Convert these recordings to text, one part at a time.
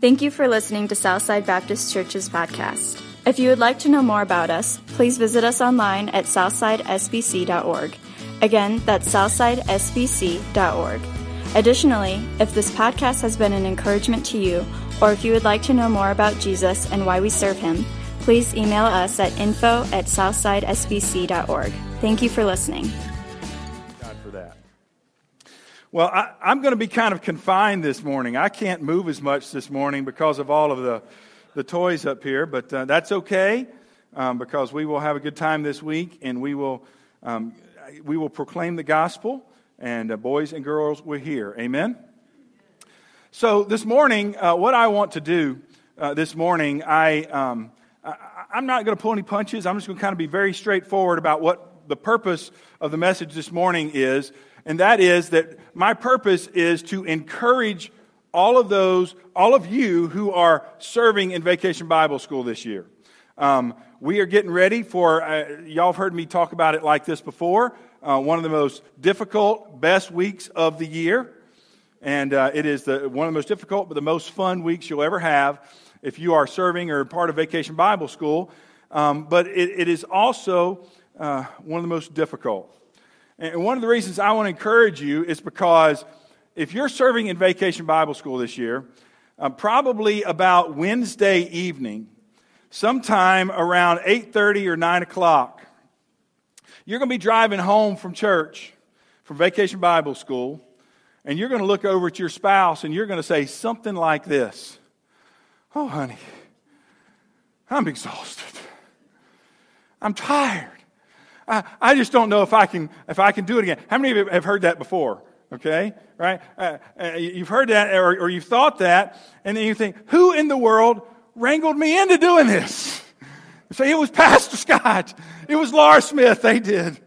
Thank you for listening to Southside Baptist Church's podcast. If you would like to know more about us, please visit us online at southsidesbc.org. Again, that's southsidesbc.org. Additionally, if this podcast has been an encouragement to you, or if you would like to know more about Jesus and why we serve him, please email us at info at southsidesbc.org. Thank you for listening. Well, I, am going to be kind of confined this morning. I can't move as much this morning because of all of the, the toys up here, but uh, that's okay um, because we will have a good time this week and we will, um, we will proclaim the gospel and uh, boys and girls will hear. Amen? So this morning, uh, what I want to do uh, this morning, I, um, I, am not going to pull any punches. I'm just going to kind of be very straightforward about what the purpose of the message this morning is. And that is that my purpose is to encourage all of those, all of you who are serving in Vacation Bible School this year. Um, we are getting ready for, uh, y'all have heard me talk about it like this before uh, one of the most difficult, best weeks of the year. And uh, it is the, one of the most difficult, but the most fun weeks you'll ever have if you are serving or part of Vacation Bible School. Um, but it, it is also uh, one of the most difficult. And one of the reasons I want to encourage you is because if you're serving in Vacation Bible School this year, uh, probably about Wednesday evening, sometime around 8.30 or 9 o'clock, you're going to be driving home from church, from vacation Bible school, and you're going to look over at your spouse and you're going to say something like this Oh, honey, I'm exhausted. I'm tired. I, I just don't know if I, can, if I can do it again. How many of you have heard that before? Okay, right? Uh, uh, you've heard that or, or you've thought that, and then you think, who in the world wrangled me into doing this? say, it was Pastor Scott. It was Laura Smith. They did.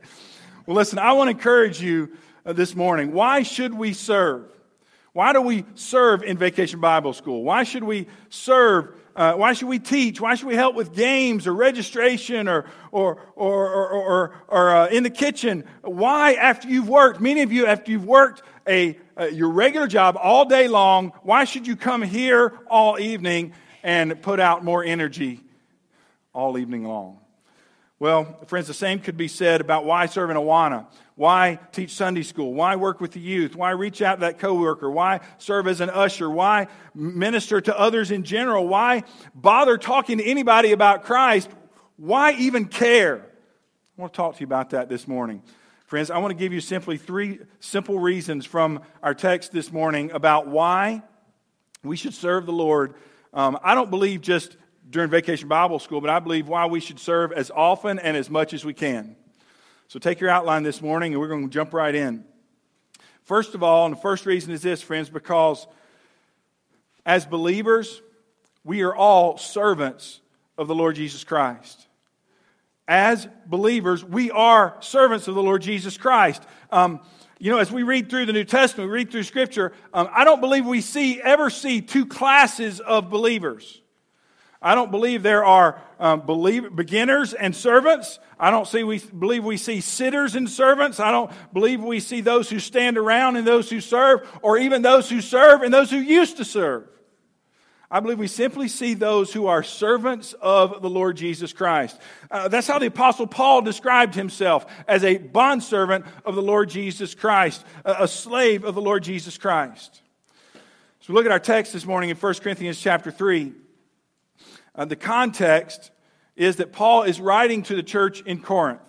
Well, listen, I want to encourage you uh, this morning. Why should we serve? Why do we serve in Vacation Bible School? Why should we serve? Uh, why should we teach? Why should we help with games or registration or, or, or, or, or, or uh, in the kitchen? Why, after you've worked, many of you, after you've worked a, uh, your regular job all day long, why should you come here all evening and put out more energy all evening long. Well, friends, the same could be said about why serve in Awana, why teach Sunday school, why work with the youth, why reach out to that coworker, why serve as an usher, why minister to others in general, why bother talking to anybody about Christ, why even care. I want to talk to you about that this morning. Friends, I want to give you simply three simple reasons from our text this morning about why we should serve the Lord. Um, I don't believe just during Vacation Bible School, but I believe why we should serve as often and as much as we can. So take your outline this morning and we're going to jump right in. First of all, and the first reason is this, friends, because as believers, we are all servants of the Lord Jesus Christ. As believers, we are servants of the Lord Jesus Christ. Um, you know, as we read through the New Testament, we read through Scripture, um, I don't believe we see ever see two classes of believers. I don't believe there are um, believe, beginners and servants. I don't see we believe we see sitters and servants. I don't believe we see those who stand around and those who serve, or even those who serve and those who used to serve. I believe we simply see those who are servants of the Lord Jesus Christ. Uh, that's how the Apostle Paul described himself as a bondservant of the Lord Jesus Christ, a, slave of the Lord Jesus Christ. So look at our text this morning in 1 Corinthians chapter 3. Uh, the context is that Paul is writing to the church in Corinth,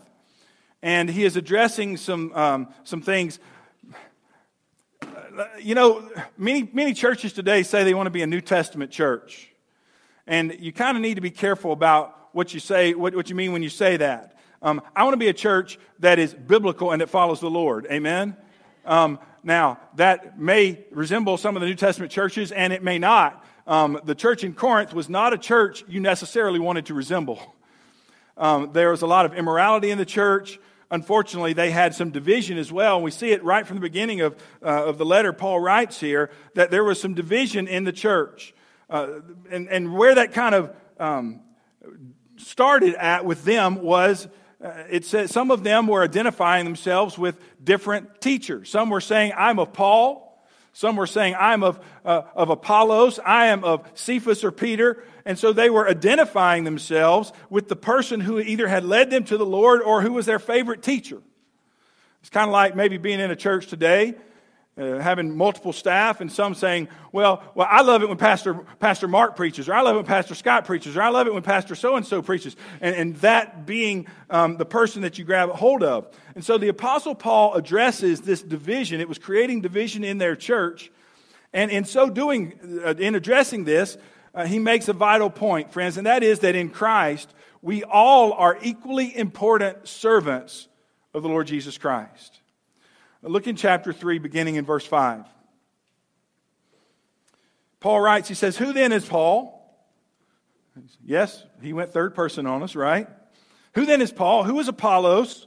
and he is addressing some, um, some things. You know, many, many churches today say they want to be a New Testament church. And you kind of need to be careful about what you say, what, what you mean when you say that. Um, I want to be a church that is biblical and that follows the Lord. Amen? Um, now, that may resemble some of the New Testament churches, and it may not um, the church in Corinth was not a church you necessarily wanted to resemble. Um, there was a lot of immorality in the church. Unfortunately, they had some division as well. We see it right from the beginning of, uh, of the letter Paul writes here that there was some division in the church. Uh, and, and where that kind of um, started at with them was uh, it said some of them were identifying themselves with different teachers. Some were saying, I'm of Paul. Some were saying, I'm of, uh, of Apollos, I am of Cephas or Peter. And so they were identifying themselves with the person who either had led them to the Lord or who was their favorite teacher. It's kind of like maybe being in a church today uh, having multiple staff and some saying, well, well, I love it when Pastor, Pastor Mark preaches, or I love it when Pastor Scott preaches, or I love it when Pastor preaches, and, and that being um, the person that you grab hold of. And so the Apostle Paul addresses this division. It was creating division in their church. And in so doing, uh, in addressing this, uh, he makes a vital point, friends, and that is that in Christ, we all are equally important servants of the Lord Jesus Christ. Look in chapter 3, beginning in verse 5. Paul writes, he says, Who then is Paul? Yes, he went third person on us, right? Who then is Paul? Who is Apollos?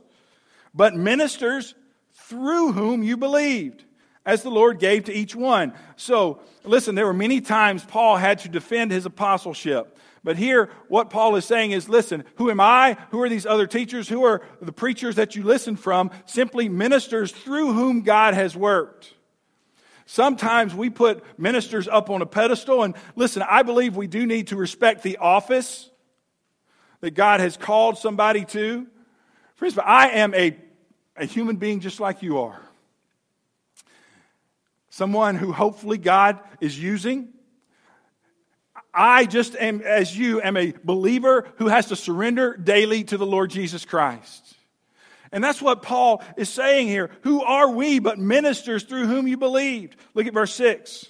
But ministers through whom you believed, as the Lord gave to each one. So, listen, there were many times Paul had to defend his apostleship. But here, what Paul is saying is listen, who am I? Who are these other teachers? Who are the preachers that you listen from? Simply ministers through whom God has worked. Sometimes we put ministers up on a pedestal, and listen, I believe we do need to respect the office that God has called somebody to. Friends, but I am a, a human being just like you are. Someone who hopefully God is using I just am, as you, am a believer who has to surrender daily to the Lord Jesus Christ. And that's what Paul is saying here. Who are we but ministers through whom you believed? Look at verse 6.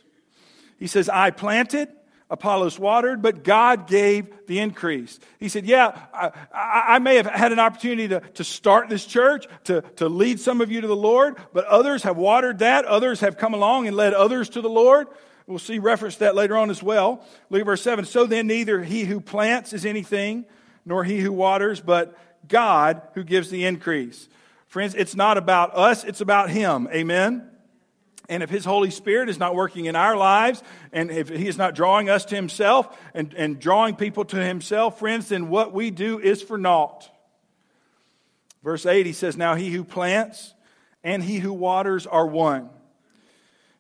He says, I planted, Apollos watered, but God gave the increase. He said, Yeah, I, I, may have had an opportunity to, to start this church, to, to lead some of you to the Lord, but others have watered that. Others have come along and led others to the Lord. We'll see reference to that later on as well. Look at verse 7. So then, neither he who plants is anything, nor he who waters, but God who gives the increase. Friends, it's not about us, it's about him. Amen? And if His Holy Spirit is not working in our lives, and if He is not drawing us to Himself and, and drawing people to Himself, friends, then what we do is for naught. Verse 8, He says, Now he who plants and he who waters are one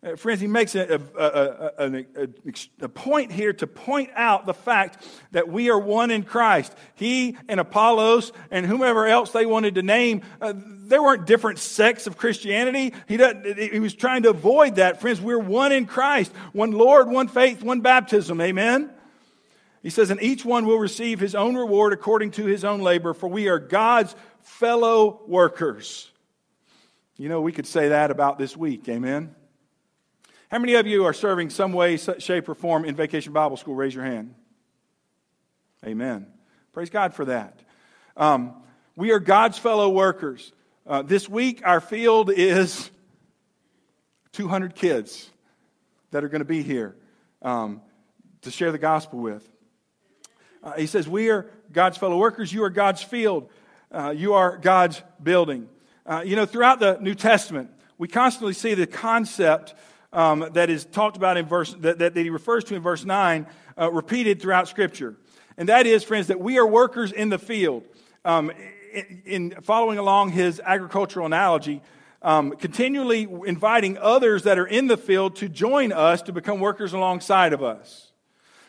uh, friends, he makes a, a, a, a, point here to point out the fact that we are one in Christ. He and Apollos and whomever else they wanted to name, uh, there weren't different sects of Christianity. He, he was trying to avoid that. Friends, we're one in Christ. One Lord, one faith, one baptism. Amen? He says, and each one will receive his own reward according to his own labor, for we are God's fellow workers. You know, we could say that about this week. Amen? How many of you are serving some way, shape, or form in Vacation Bible School? Raise your hand. Amen. Praise God for that. Um, we are God's fellow workers. Uh, this week, our field is 200 kids that are going to be here um, to share the gospel with. Uh, he says, We are God's fellow workers. You are God's field. Uh, you are God's building. Uh, you know, throughout the New Testament, we constantly see the concept um, that is talked about in verse, that, that, he refers to in verse 9, uh, repeated throughout Scripture. And that is, friends, that we are workers in the field. Um, in, in, following along his agricultural analogy, um, continually inviting others that are in the field to join us to become workers alongside of us.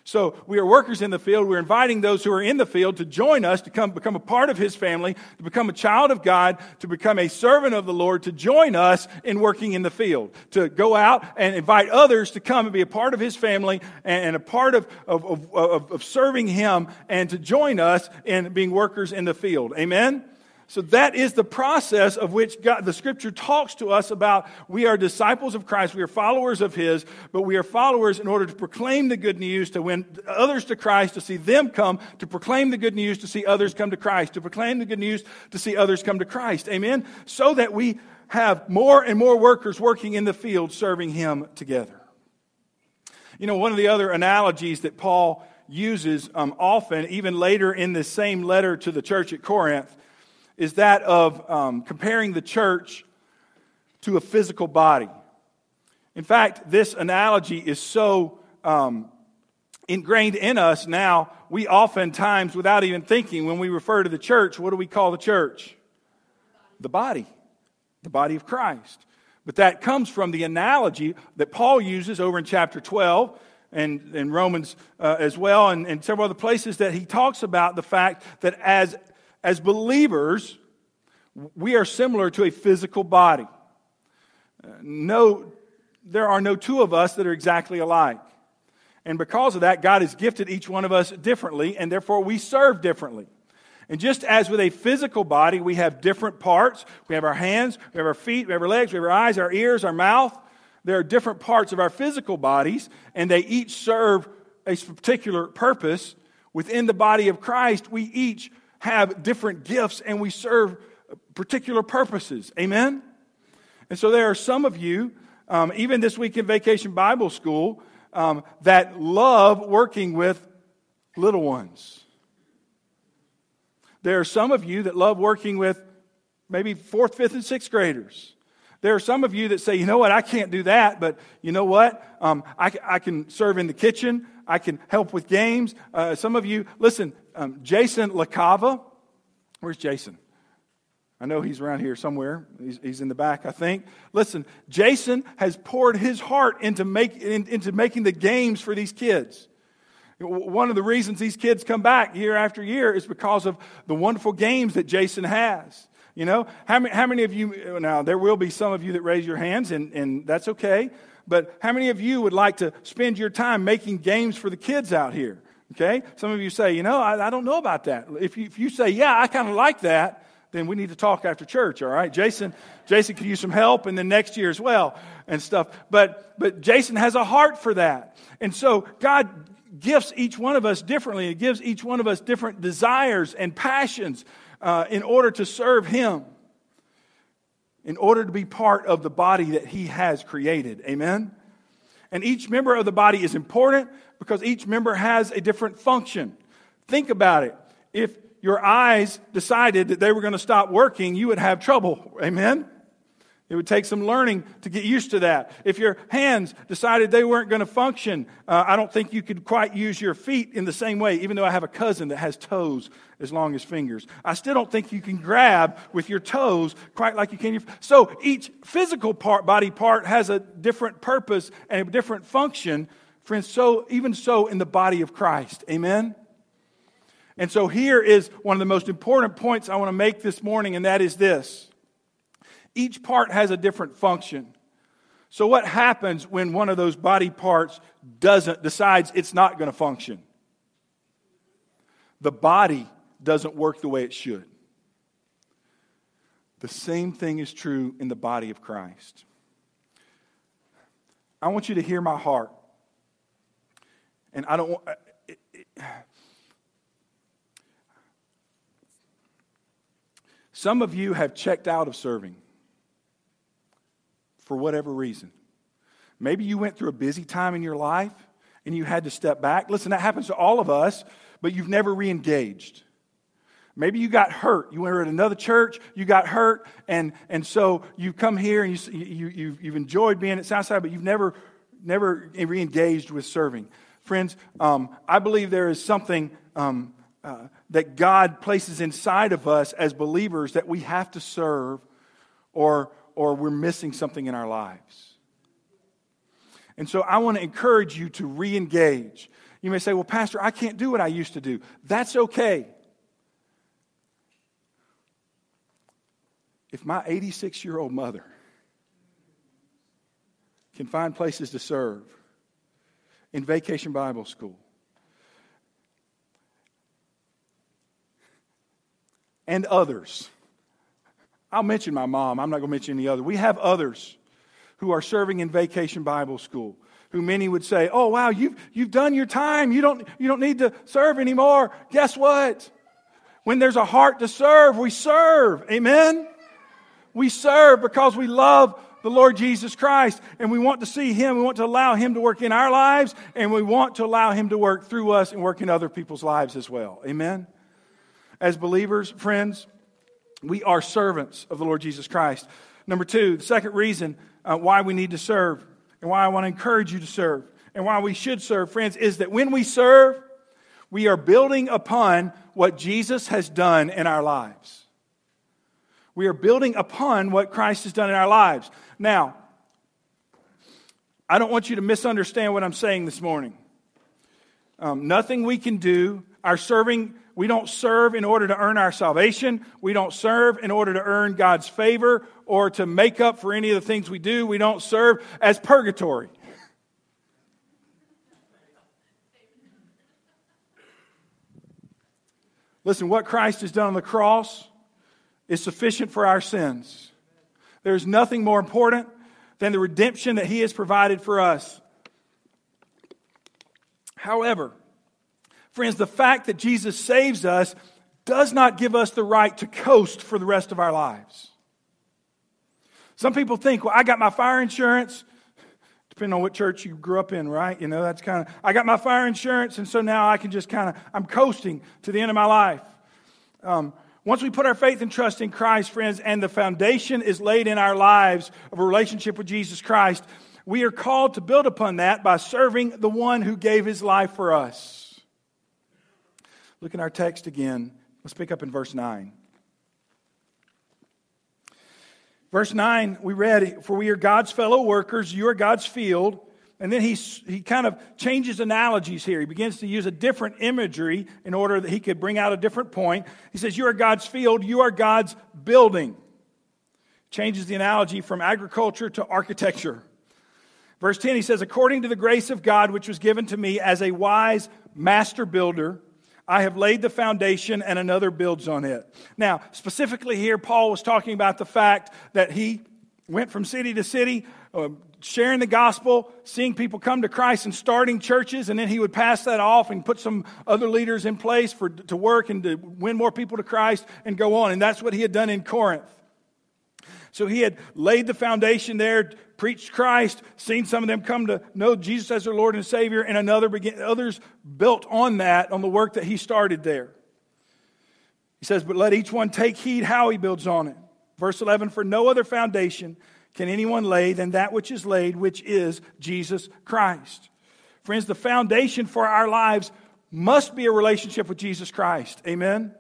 So we are workers in the field. We're inviting those who are in the field to join us, to come become a part of his family, to become a child of God, to become a servant of the Lord, to join us in working in the field, to go out and invite others to come and be a part of his family and, a part of, of, of, of serving him and to join us in being workers in the field. Amen? So that is the process of which God, the scripture talks to us about we are disciples of Christ, we are followers of His, but we are followers in order to proclaim the good news, to win others to Christ, to see them come, to proclaim the good news, to see others come to Christ, to proclaim the good news, to see others come to Christ. Amen? So that we have more and more workers working in the field serving Him together. You know, one of the other analogies that Paul uses um, often, even later in the same letter to the church at Corinth, is that of um, comparing the church to a physical body. In fact, this analogy is so um, ingrained in us now, we oftentimes, without even thinking, when we refer to the church, what do we call the church? The body, the body of Christ. But that comes from the analogy that Paul uses over in chapter 12 and in Romans uh, as well, and, and several other places that he talks about the fact that as, as believers, we are similar to a physical body. Uh, no, there are no two of us that are exactly alike. And because of that, God has gifted each one of us differently, and therefore we serve differently. And just as with a physical body, we have different parts. We have our hands, we have our feet, we have our legs, we have our eyes, our ears, our mouth. There are different parts of our physical bodies, and they each serve a particular purpose. Within the body of Christ, we each have different gifts and we serve particular purposes. Amen? And so there are some of you, um, even this week in Vacation Bible School, um, that love working with little ones. There are some of you that love working with maybe fourth, fifth, and sixth graders. There are some of you that say, you know what, I can't do that, but you know what? Um, I, I, can serve in the kitchen. I can help with games. Uh, some of you, listen, um, Jason LaCava, where's Jason? I know he's around here somewhere. He's, he's, in the back, I think. Listen, Jason has poured his heart into, make, in, into making the games for these kids. One of the reasons these kids come back year after year is because of the wonderful games that Jason has. You know, how many, how many of you, now there will be some of you that raise your hands, and, and that's okay, but how many of you would like to spend your time making games for the kids out here? Okay? Some of you say, you know, I, I don't know about that. If you, if you say, yeah, I kind of like that, then we need to talk after church, all right? Jason, Jason could use some help, and then next year as well, and stuff. But, but Jason has a heart for that. And so God gifts each one of us differently. It gives each one of us different desires and passions uh, in order to serve Him, in order to be part of the body that He has created. Amen? And each member of the body is important because each member has a different function. Think about it. If your eyes decided that they were going to stop working, you would have trouble. Amen? It would take some learning to get used to that. If your hands decided they weren't going to function, uh, I don't think you could quite use your feet in the same way, even though I have a cousin that has toes as long as fingers. I still don't think you can grab with your toes quite like you can your. So each physical part, body part has a different purpose and a different function. Friends, so even so in the body of Christ. Amen? And so here is one of the most important points I want to make this morning, and that is this each part has a different function. So, what happens when one of those body parts doesn't, decides it's not going to function? The body doesn't work the way it should. The same thing is true in the body of Christ. I want you to hear my heart. And I don't want. Some of you have checked out of serving for whatever reason. Maybe you went through a busy time in your life and you had to step back. Listen, that happens to all of us, but you've never re engaged. Maybe you got hurt. You were at another church, you got hurt, and, and so you've come here and you, you, you, you've enjoyed being at Southside, but you've never, never re engaged with serving. Friends, um, I believe there is something um, uh, that God places inside of us as believers that we have to serve or or we're missing something in our lives. And so I want to encourage you to re engage. You may say, Well, Pastor, I can't do what I used to do. That's okay. If my 86 year old mother can find places to serve in vacation Bible school, and others, I'll mention my mom. I'm not going to mention any other. We have others who are serving in vacation Bible school, who many would say, Oh, wow, you've, you've done your time. You don't, you don't need to serve anymore. Guess what? When there's a heart to serve, we serve. Amen? We serve because we love the Lord Jesus Christ and we want to see Him. We want to allow Him to work in our lives and we want to allow Him to work through us and work in other people's lives as well. Amen? As believers, friends, we are servants of the Lord Jesus Christ. Number two, the second reason uh, why we need to serve and why I want to encourage you to serve and why we should serve, friends, is that when we serve, we are building upon what Jesus has done in our lives. We are building upon what Christ has done in our lives. Now, I don't want you to misunderstand what I'm saying this morning. Um, nothing we can do, our serving, we don't serve in order to earn our salvation. We don't serve in order to earn God's favor or to make up for any of the things we do. We don't serve as purgatory. Listen, what Christ has done on the cross is sufficient for our sins. There's nothing more important than the redemption that He has provided for us. However, friends, the fact that Jesus saves us does not give us the right to coast for the rest of our lives. Some people think, well, I got my fire insurance. Depending on what church you grew up in, right? You know, that's kind of, I got my fire insurance, and so now I can just kind of, I'm coasting to the end of my life. Um, once we put our faith and trust in Christ, friends, and the foundation is laid in our lives of a relationship with Jesus Christ, we are called to build upon that by serving the one who gave his life for us. Look in our text again. Let's pick up in verse 9. Verse 9, we read, For we are God's fellow workers, you are God's field. And then he, he kind of changes analogies here. He begins to use a different imagery in order that he could bring out a different point. He says, You are God's field, you are God's building. Changes the analogy from agriculture to architecture. Verse 10, he says, According to the grace of God which was given to me as a wise master builder, I have laid the foundation and another builds on it. Now, specifically here, Paul was talking about the fact that he went from city to city, uh, sharing the gospel, seeing people come to Christ and starting churches, and then he would pass that off and put some other leaders in place for, to work and to win more people to Christ and go on. And that's what he had done in Corinth. So he had laid the foundation there, preached Christ, seen some of them come to know Jesus as their Lord and Savior, and another begin, others built on that, on the work that he started there. He says, But let each one take heed how he builds on it. Verse 11, For no other foundation can anyone lay than that which is laid, which is Jesus Christ. Friends, the foundation for our lives must be a relationship with Jesus Christ. Amen?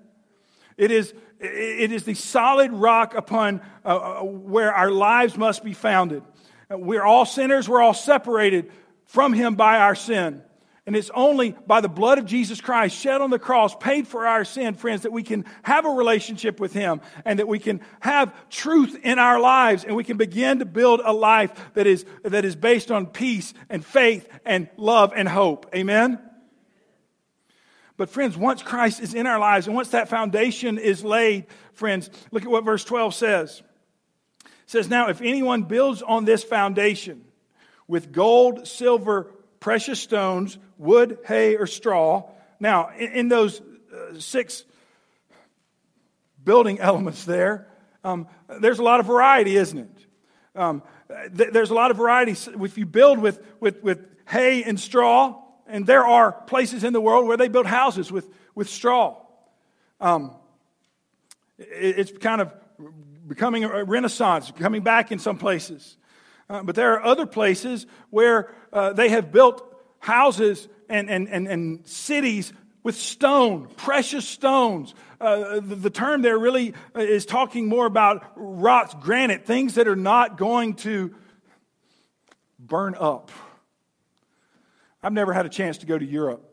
It is, it is the solid rock upon uh, uh where our lives must be founded. We're all sinners, we're all separated from Him by our sin. And it's only by the blood of Jesus Christ shed on the cross, paid for our sin, friends, that we can have a relationship with Him and that we can have truth in our lives and we can begin to build a life that is, that is based on peace and faith and love and hope. Amen? But, friends, once Christ is in our lives and once that foundation is laid, friends, look at what verse 12 says. It says, Now, if anyone builds on this foundation with gold, silver, precious stones, wood, hay, or straw. Now, in, in those uh, six building elements there, um, there's a lot of variety, isn't it? Um, th- there's a lot of variety. If you build with, with, with hay and straw, and there are places in the world where they build houses with, with straw. Um, it, it's kind of becoming a renaissance, coming back in some places. Uh, but there are other places where uh, they have built houses and, and, and, and cities with stone, precious stones. Uh, the, the, term there really is talking more about rocks, granite, things that are not going to burn up. I've never had a chance to go to Europe.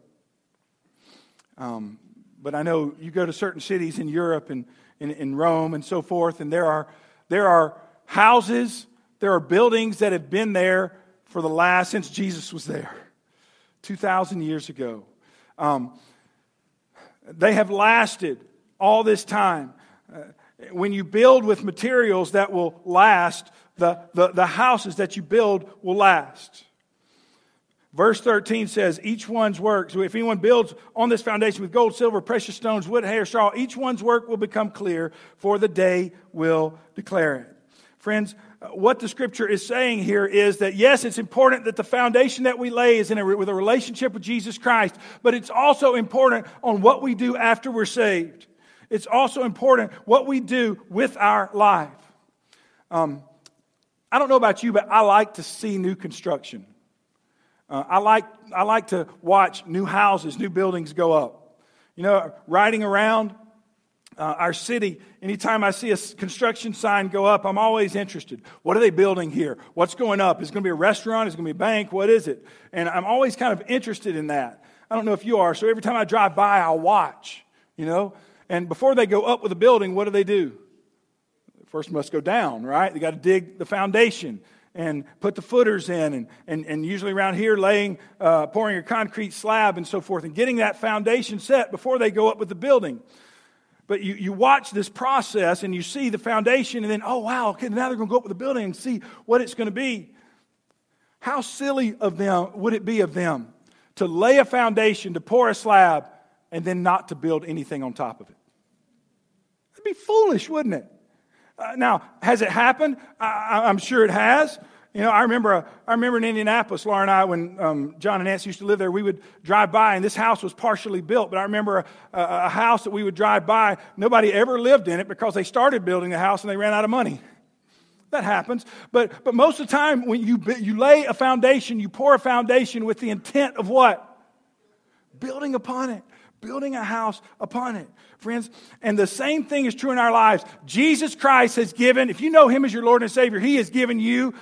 Um, but I know you go to certain cities in Europe and in, Rome and so forth, and there are, there are houses there are buildings that have been there for the last, since Jesus was there, 2,000 years ago. Um, they have lasted all this time. Uh, when you build with materials that will last, the, the, the houses that you build will last. Verse 13 says, Each one's work, so if anyone builds on this foundation with gold, silver, precious stones, wood, hair, straw, each one's work will become clear, for the day will declare it. Friends, what the scripture is saying here is that yes, it's important that the foundation that we lay is in a, with a relationship with Jesus Christ, but it's also important on what we do after we're saved. It's also important what we do with our life. Um, I don't know about you, but I like to see new construction. Uh, I, like, I like to watch new houses, new buildings go up. You know, riding around uh, our city, anytime I see a construction sign go up, I'm always interested. What are they building here? What's going up? Is it going to be a restaurant? Is it going to be a bank? What is it? And I'm always kind of interested in that. I don't know if you are, so every time I drive by, I'll watch, you know? And before they go up with a building, what do they do? First must go down, right? They got to dig the foundation and put the footers in, and, and, and usually around here, laying, uh, pouring a concrete slab and so forth, and getting that foundation set before they go up with the building. But you, you watch this process and you see the foundation, and then, oh, wow, okay, now they're going to go up with the building and see what it's going to be. How silly of them would it be of them to lay a foundation, to pour a slab, and then not to build anything on top of it? It'd be foolish, wouldn't it? Uh, now, has it happened? I, am sure it has. You know, I remember, I remember in Indianapolis, Laura and I, when um, John and Nancy used to live there, we would drive by, and this house was partially built. But I remember a, a, a house that we would drive by. Nobody ever lived in it because they started building the house and they ran out of money. That happens. But, but most of the time, when you, you lay a foundation, you pour a foundation with the intent of what? Building upon it building a house upon it, friends. And the same thing is true in our lives. Jesus Christ has given, if you know Him as your Lord and Savior, He has given you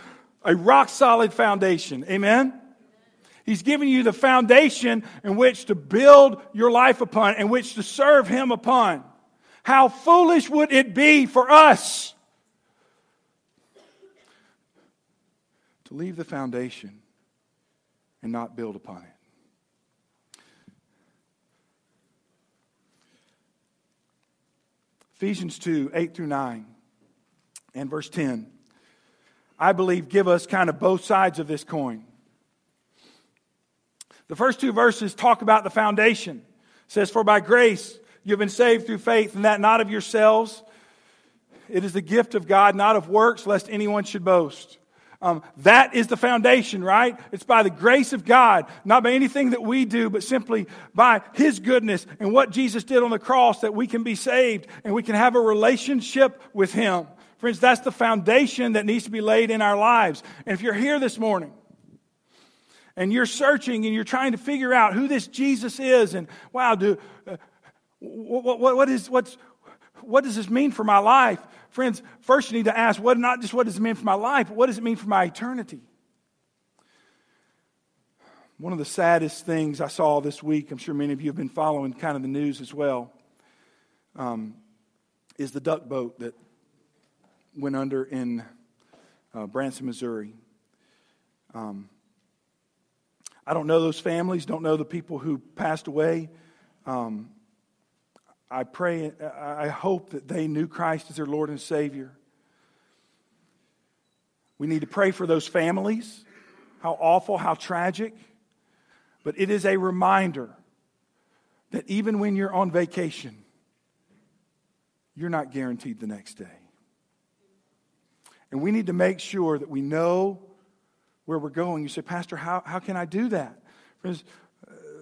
a rock solid foundation. Amen? He's given you the foundation in which to build your life upon, in which to serve Him upon. How foolish would it be for us to leave the foundation and not build upon it? Ephesians 2 8 through 9 and verse 10. I believe, give us kind of both sides of this coin. The first two verses talk about the foundation. It says, For by grace you have been saved through faith, and that not of yourselves. It is the gift of God, not of works, lest anyone should boast. Um, that is the foundation, right? It's by the grace of God, not by anything that we do, but simply by His goodness and what Jesus did on the cross that we can be saved and we can have a relationship with Him. Friends, that's the foundation that needs to be laid in our lives. And if you're here this morning and you're searching and you're trying to figure out who this Jesus is and, wow, do, uh, what, what, what, is, what's, what does this mean for my life? Friends, first you need to ask, what, not just what does it mean for my life, but what does it mean for my eternity? One of the saddest things I saw this week, I'm sure many of you have been following kind of the news as well, um, is the duck boat that went under in uh, Branson, Missouri. Um, I don't know those families, don't know the people who passed away. Um, I pray, I hope that they knew Christ as their Lord and Savior. We need to pray for those families. How awful, how tragic. But it is a reminder that even when you're on vacation, you're not guaranteed the next day. And we need to make sure that we know where we're going. You say, Pastor, how, how can I do that? Friends,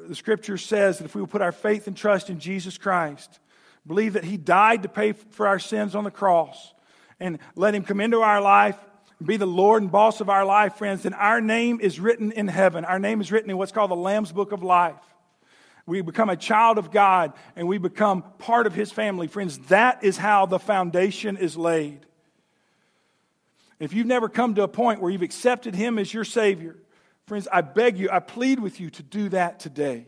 the scripture says that if we will put our faith and trust in Jesus Christ, believe that He died to pay for our sins on the cross, and let Him come into our life, and be the Lord and boss of our life, friends, then our name is written in heaven. Our name is written in what's called the Lamb's Book of Life. We become a child of God and we become part of His family. Friends, that is how the foundation is laid. If you've never come to a point where you've accepted Him as your Savior, friends, I beg you, I plead with you to do that today.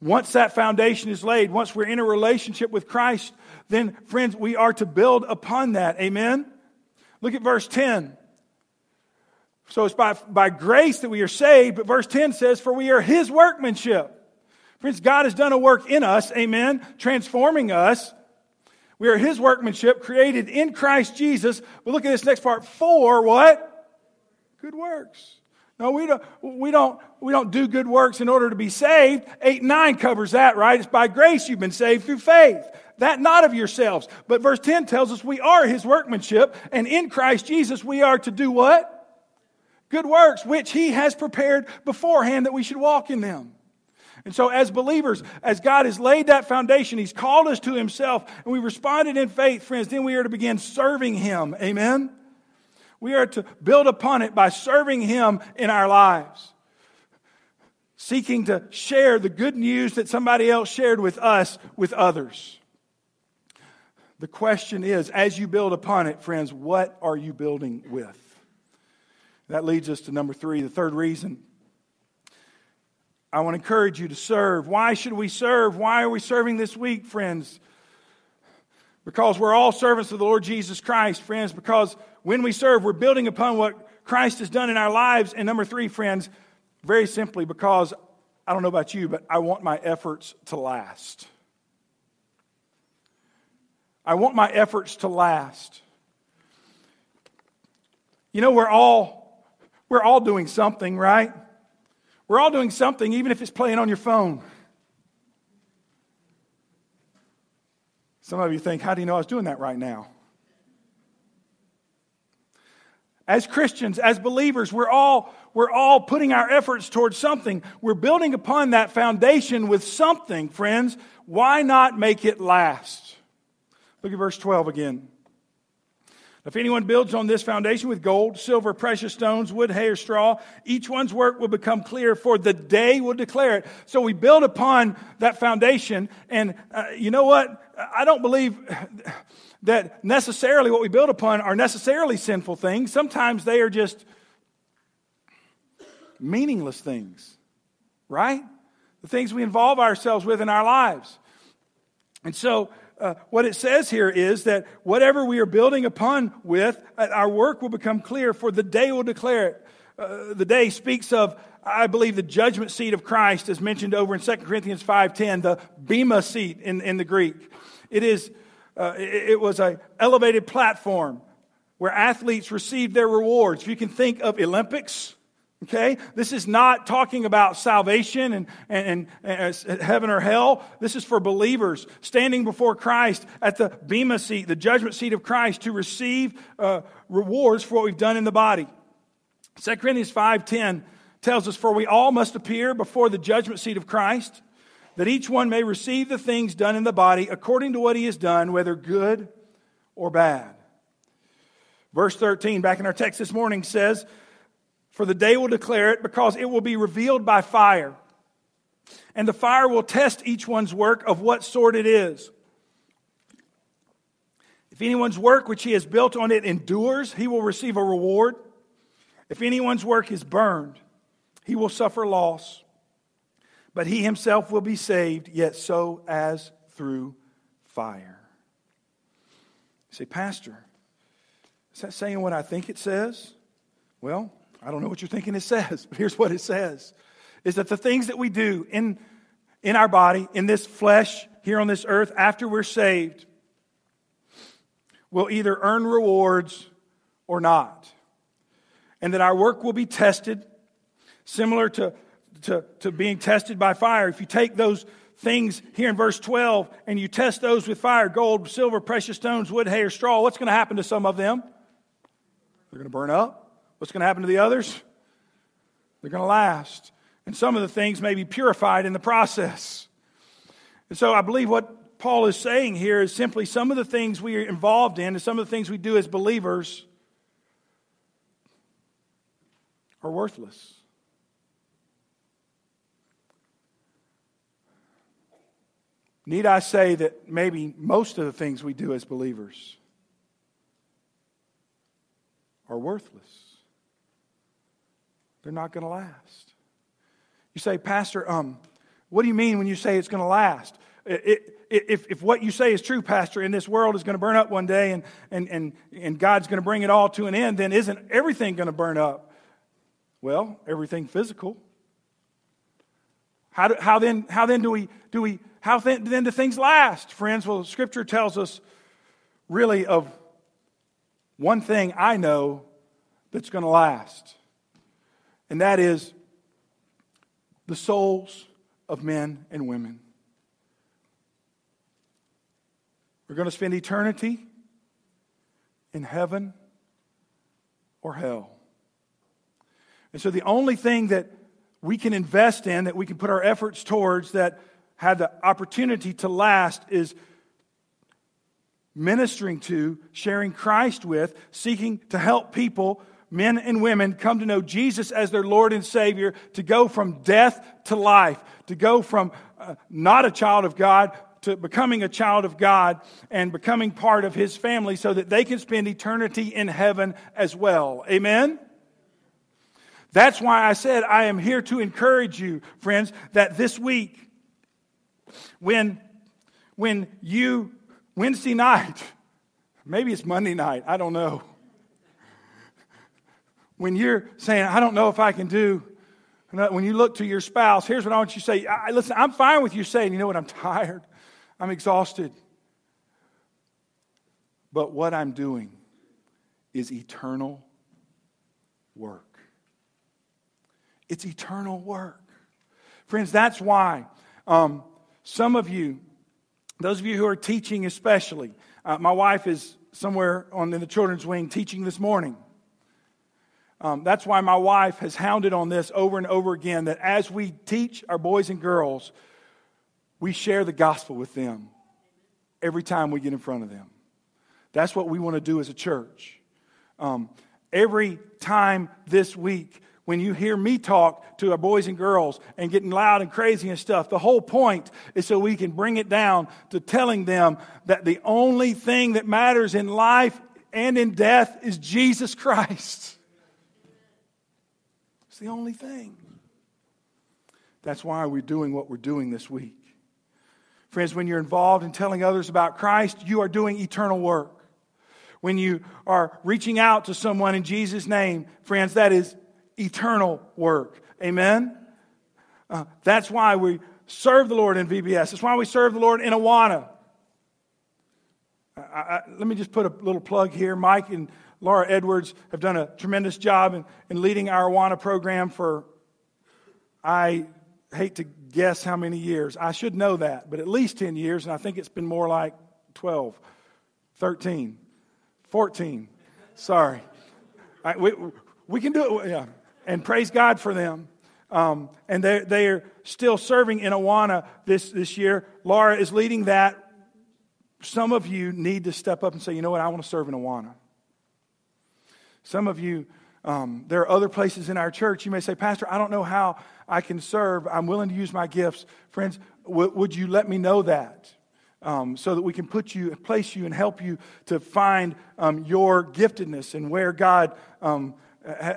Once that foundation is laid, once we're in a relationship with Christ, then, friends, we are to build upon that. Amen? Look at verse 10. So it's by, by grace that we are saved, but verse 10 says, For we are His workmanship. Friends, God has done a work in us, amen, transforming us we are his workmanship created in Christ Jesus. But look at this next part. For what? Good works. No, we don't, we don't, we don't do good works in order to be saved. 8 9 covers that, right? It's by grace you've been saved through faith. That not of yourselves. But verse 10 tells us we are his workmanship, and in Christ Jesus we are to do what? Good works, which he has prepared beforehand that we should walk in them. And so, as believers, as God has laid that foundation, He's called us to Himself, and we responded in faith, friends, then we are to begin serving Him. Amen? We are to build upon it by serving Him in our lives, seeking to share the good news that somebody else shared with us with others. The question is, as you build upon it, friends, what are you building with? That leads us to number three, the third reason. I want to encourage you to serve. Why should we serve? Why are we serving this week, friends? Because we're all servants of the Lord Jesus Christ, friends, because when we serve, we're building upon what Christ has done in our lives. And number three, friends, very simply because I don't know about you, but I want my efforts to last. I want my efforts to last. You know, we're all, we're all doing something, right? We're all doing something, even if it's playing on your phone. Some of you think, how do you know I was doing that right now? As Christians, as believers, we're all, we're all putting our efforts towards something. We're building upon that foundation with something, friends. Why not make it last? Look at verse 12 again. If anyone builds on this foundation with gold, silver, precious stones, wood, hay, or straw, each one's work will become clear, for the day will declare it. So we build upon that foundation, and uh, you know what? I don't believe that necessarily what we build upon are necessarily sinful things. Sometimes they are just meaningless things, right? The things we involve ourselves with in our lives. And so, uh, what it says here is that whatever we are building upon with, uh, our work will become clear, for the day will declare it. Uh, the day speaks of, I believe, the judgment seat of Christ, as mentioned over in 2 Corinthians 5.10, the bema seat in, in the Greek. It is uh, it, it was an elevated platform where athletes received their rewards. You can think of Olympics, Okay? This is not talking about salvation and, and, and, and, heaven or hell. This is for believers standing before Christ at the Bema seat, the judgment seat of Christ, to receive uh, rewards for what we've done in the body. 2 Corinthians 5.10 tells us, For we all must appear before the judgment seat of Christ, that each one may receive the things done in the body according to what he has done, whether good or bad. Verse 13, back in our text this morning, says, For the day will declare it, because it will be revealed by fire. And the fire will test each one's work of what sort it is. If anyone's work which he has built on it endures, he will receive a reward. If anyone's work is burned, he will suffer loss but he himself will be saved, yet so as through fire. You say, Pastor, is that saying what I think it says? Well, I don't know what you're thinking it says, but here's what it says is that the things that we do in, in our body, in this flesh, here on this earth, after we're saved, will either earn rewards or not. And that our work will be tested, similar to to, to being tested by fire. If you take those things here in verse 12 and you test those with fire gold, silver, precious stones, wood, hay, or straw what's going to happen to some of them? They're going to burn up. What's going to happen to the others? They're going to last. And some of the things may be purified in the process. And so I believe what Paul is saying here is simply some of the things we are involved in and some of the things we do as believers are worthless. Need I say that maybe most of the things we do as believers are worthless? They're not going to last. You say, Pastor, um, what do you mean when you say it's going to last? It, it, if, if what you say is true, Pastor, and this world is going to burn up one day and, and, and, and God's going to bring it all to an end, then isn't everything going to burn up? Well, everything physical. How, do, how, then, how then do we, do we how th- then do things last, friends? Well, Scripture tells us really of one thing I know that's going to last, and that is the souls of men and women. We're going to spend eternity in heaven or hell. And so the only thing that we can invest in, that we can put our efforts towards, that had the opportunity to last is ministering to, sharing Christ with, seeking to help people, men and women, come to know Jesus as their Lord and Savior, to go from death to life, to go from uh, not a child of God to becoming a child of God and becoming part of His family so that they can spend eternity in heaven as well. Amen? That's why I said I am here to encourage you, friends, that this week, when, when you, Wednesday night, maybe it's Monday night, I don't know. When you're saying, I don't know if I can do, when you look to your spouse, here's what I want you to say. I, listen, I'm fine with you saying, you know what, I'm tired, I'm exhausted. But what I'm doing is eternal work. It's eternal work. Friends, that's why um, some of you, those of you who are teaching especially, uh, my wife is somewhere on in the children's wing teaching this morning. Um, that's why my wife has hounded on this over and over again that as we teach our boys and girls, we share the gospel with them every time we get in front of them. That's what we want to do as a church. Um, every time this week, when you hear me talk to our boys and girls and getting loud and crazy and stuff, the whole point is so we can bring it down to telling them that the only thing that matters in life and in death is Jesus Christ. It's the only thing. That's why we're doing what we're doing this week. Friends, when you're involved in telling others about Christ, you are doing eternal work. When you are reaching out to someone in Jesus' name, friends, that is eternal work. Amen? Uh, that's why we serve the Lord in VBS. That's why we serve the Lord in Awana. I, I, let me just put a little plug here. Mike and Laura Edwards have done a tremendous job in, in leading our Awana program for, I hate to guess how many years. I should know that, but at least 10 years, and I think it's been more like 12, 13, 14. Sorry. I, we, we can do it. Yeah and praise God for them. Um, and they're, they're still serving in Awana this, this year. Laura is leading that. Some of you need to step up and say, you know what, I want to serve in Awana. Some of you, um, there are other places in our church. You may say, Pastor, I don't know how I can serve. I'm willing to use my gifts. Friends, w- would you let me know that? Um, so that we can put you, place you, and help you to find um, your giftedness and where God um,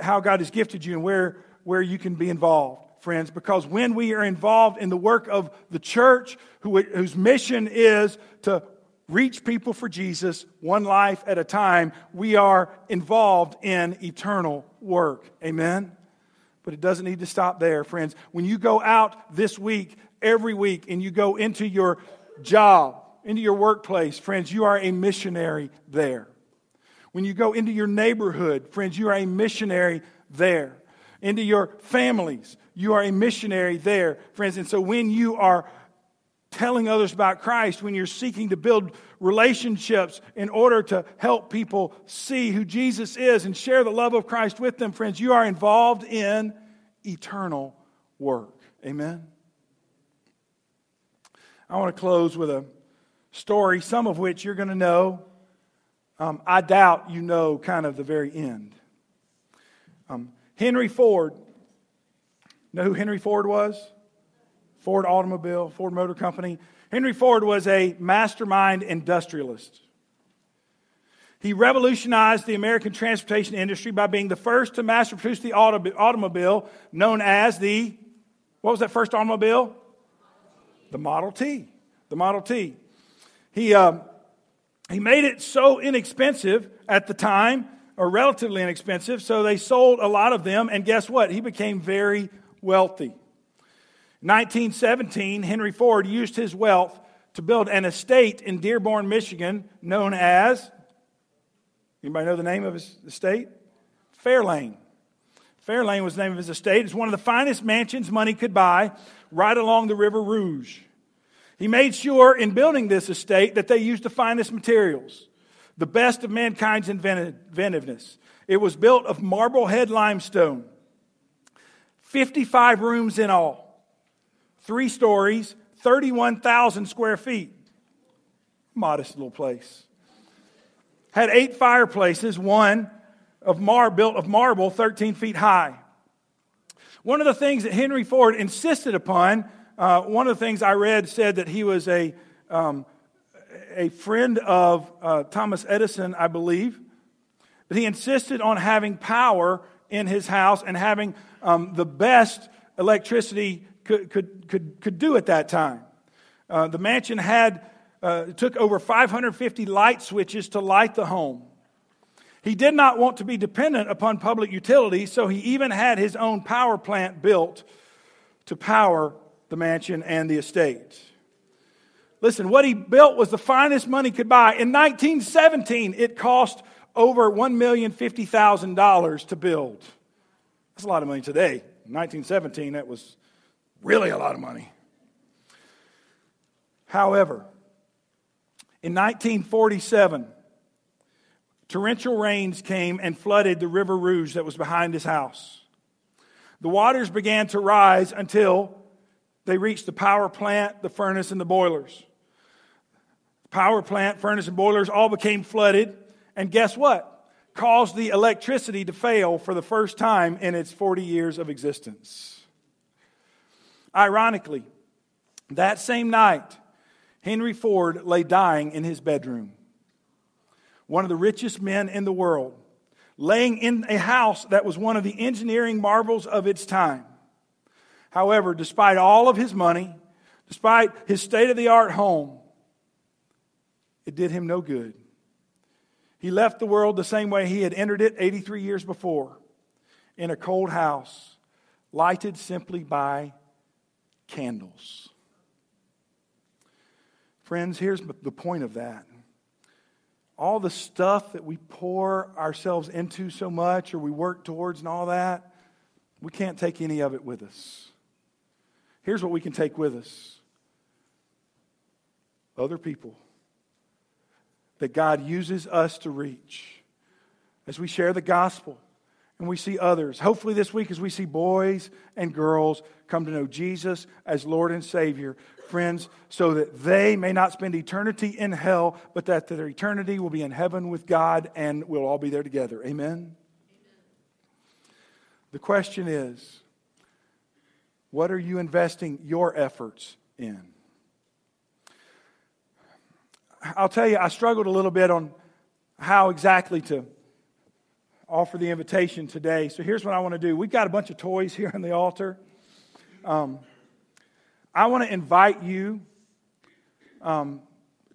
how God has gifted you and where, where you can be involved, friends. Because when we are involved in the work of the church, who, whose mission is to reach people for Jesus one life at a time, we are involved in eternal work. Amen? But it doesn't need to stop there, friends. When you go out this week, every week, and you go into your job, into your workplace, friends, you are a missionary there. When you go into your neighborhood, friends, you are a missionary there. Into your families, you are a missionary there, friends. And so when you are telling others about Christ, when you're seeking to build relationships in order to help people see who Jesus is and share the love of Christ with them, friends, you are involved in eternal work. Amen. I want to close with a story, some of which you're going to know. Um, I doubt you know kind of the very end. Um, Henry Ford, know who Henry Ford was? Ford Automobile, Ford Motor Company. Henry Ford was a mastermind industrialist. He revolutionized the American transportation industry by being the first to mass produce the auto- automobile known as the, what was that first automobile? The Model T. The Model T. He, um, he made it so inexpensive at the time, or relatively inexpensive, so they sold a lot of them, and guess what? He became very wealthy. 1917, Henry Ford used his wealth to build an estate in Dearborn, Michigan, known as, anybody know the name of his estate? Fairlane. Fairlane was the name of his estate. It's one of the finest mansions money could buy, right along the River Rouge. He made sure in building this estate that they used the finest materials, the best of mankind's inventiveness. It was built of Marblehead limestone, 55 rooms in all, three stories, 31,000 square feet. Modest little place. Had eight fireplaces, one of mar- built of marble, 13 feet high. One of the things that Henry Ford insisted upon uh, one of the things I read said that he was a, um, a friend of uh, Thomas Edison, I believe, but he insisted on having power in his house and having um, the best electricity could, could, could, could do at that time. Uh, the mansion had uh, took over 550 light switches to light the home. He did not want to be dependent upon public utilities, so he even had his own power plant built to power the mansion and the estate. Listen, what he built was the finest money could buy. In 1917, it cost over $1,050,000 to build. That's a lot of money today. In 1917, that was really a lot of money. However, in 1947, torrential rains came and flooded the River Rouge that was behind his house. The waters began to rise until they reached the power plant, the furnace, and the boilers. Power plant, furnace, and boilers all became flooded. And guess what? Caused the electricity to fail for the first time in its 40 years of existence. Ironically, that same night, Henry Ford lay dying in his bedroom. One of the richest men in the world, laying in a house that was one of the engineering marvels of its time. However, despite all of his money, despite his state of the art home, it did him no good. He left the world the same way he had entered it 83 years before in a cold house, lighted simply by candles. Friends, here's the point of that. All the stuff that we pour ourselves into so much or we work towards and all that, we can't take any of it with us. Here's what we can take with us other people that God uses us to reach as we share the gospel and we see others. Hopefully, this week, as we see boys and girls come to know Jesus as Lord and Savior, friends, so that they may not spend eternity in hell, but that their eternity will be in heaven with God and we'll all be there together. Amen? Amen. The question is what are you investing your efforts in? I'll tell you, I struggled a little bit on how exactly to offer the invitation today. So here's what I want to do. We've got a bunch of toys here on the altar. Um, I want to invite you um,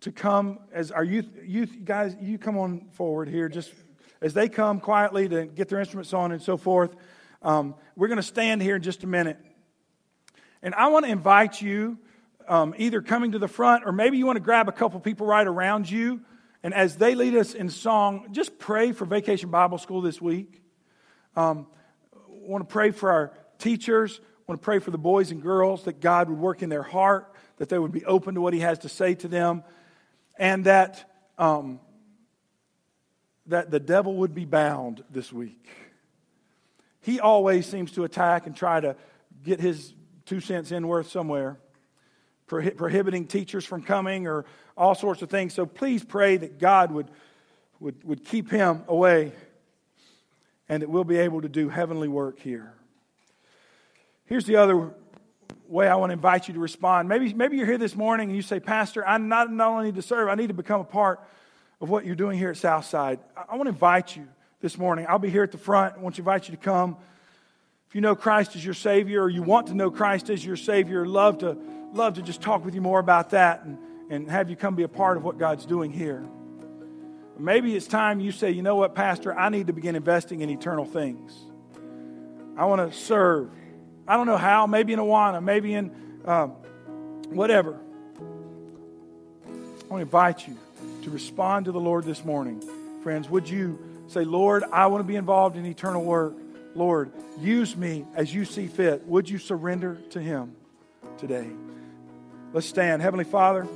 to come as our youth, youth guys, you come on forward here just as they come quietly to get their instruments on and so forth. Um, we're going to stand here in just a minute. And I want to invite you um, either coming to the front or maybe you want to grab a couple people right around you and as they lead us in song, just pray for Vacation Bible School this week. Um, want to pray for our teachers. want to pray for the boys and girls that God would work in their heart, that they would be open to what He has to say to them, and that um, that the devil would be bound this week. He always seems to attack and try to get his two cents in worth somewhere prohibiting teachers from coming or all sorts of things. So please pray that God would, would, would keep him away and that we'll be able to do heavenly work here. Here's the other way I want to invite you to respond. Maybe, maybe you're here this morning and you say, Pastor, I not, not only need to serve, I need to become a part of what you're doing here at Southside. I, I want to invite you this morning. I'll be here at the front. I want to invite you to come. If you know Christ as your Savior or you want to know Christ as your Savior, love to love to just talk with you more about that and, and have you come be a part of what God's doing here. Maybe it's time you say, you know what, Pastor, I need to begin investing in eternal things. I want to serve. I don't know how, maybe in Awana, maybe in um, whatever. I want to invite you to respond to the Lord this morning. Friends, would you say, Lord, I want to be involved in eternal work. Lord, use me as you see fit. Would you surrender to Him today? Let's stand. Heavenly Father,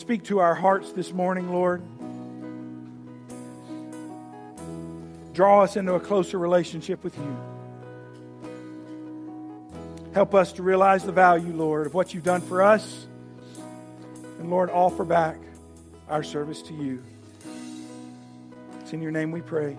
speak to our hearts this morning, Lord. Draw us into a closer relationship with you. Help us to realize the value, Lord, of what you've done for us. And Lord, offer back our service to you. It's in your name we pray.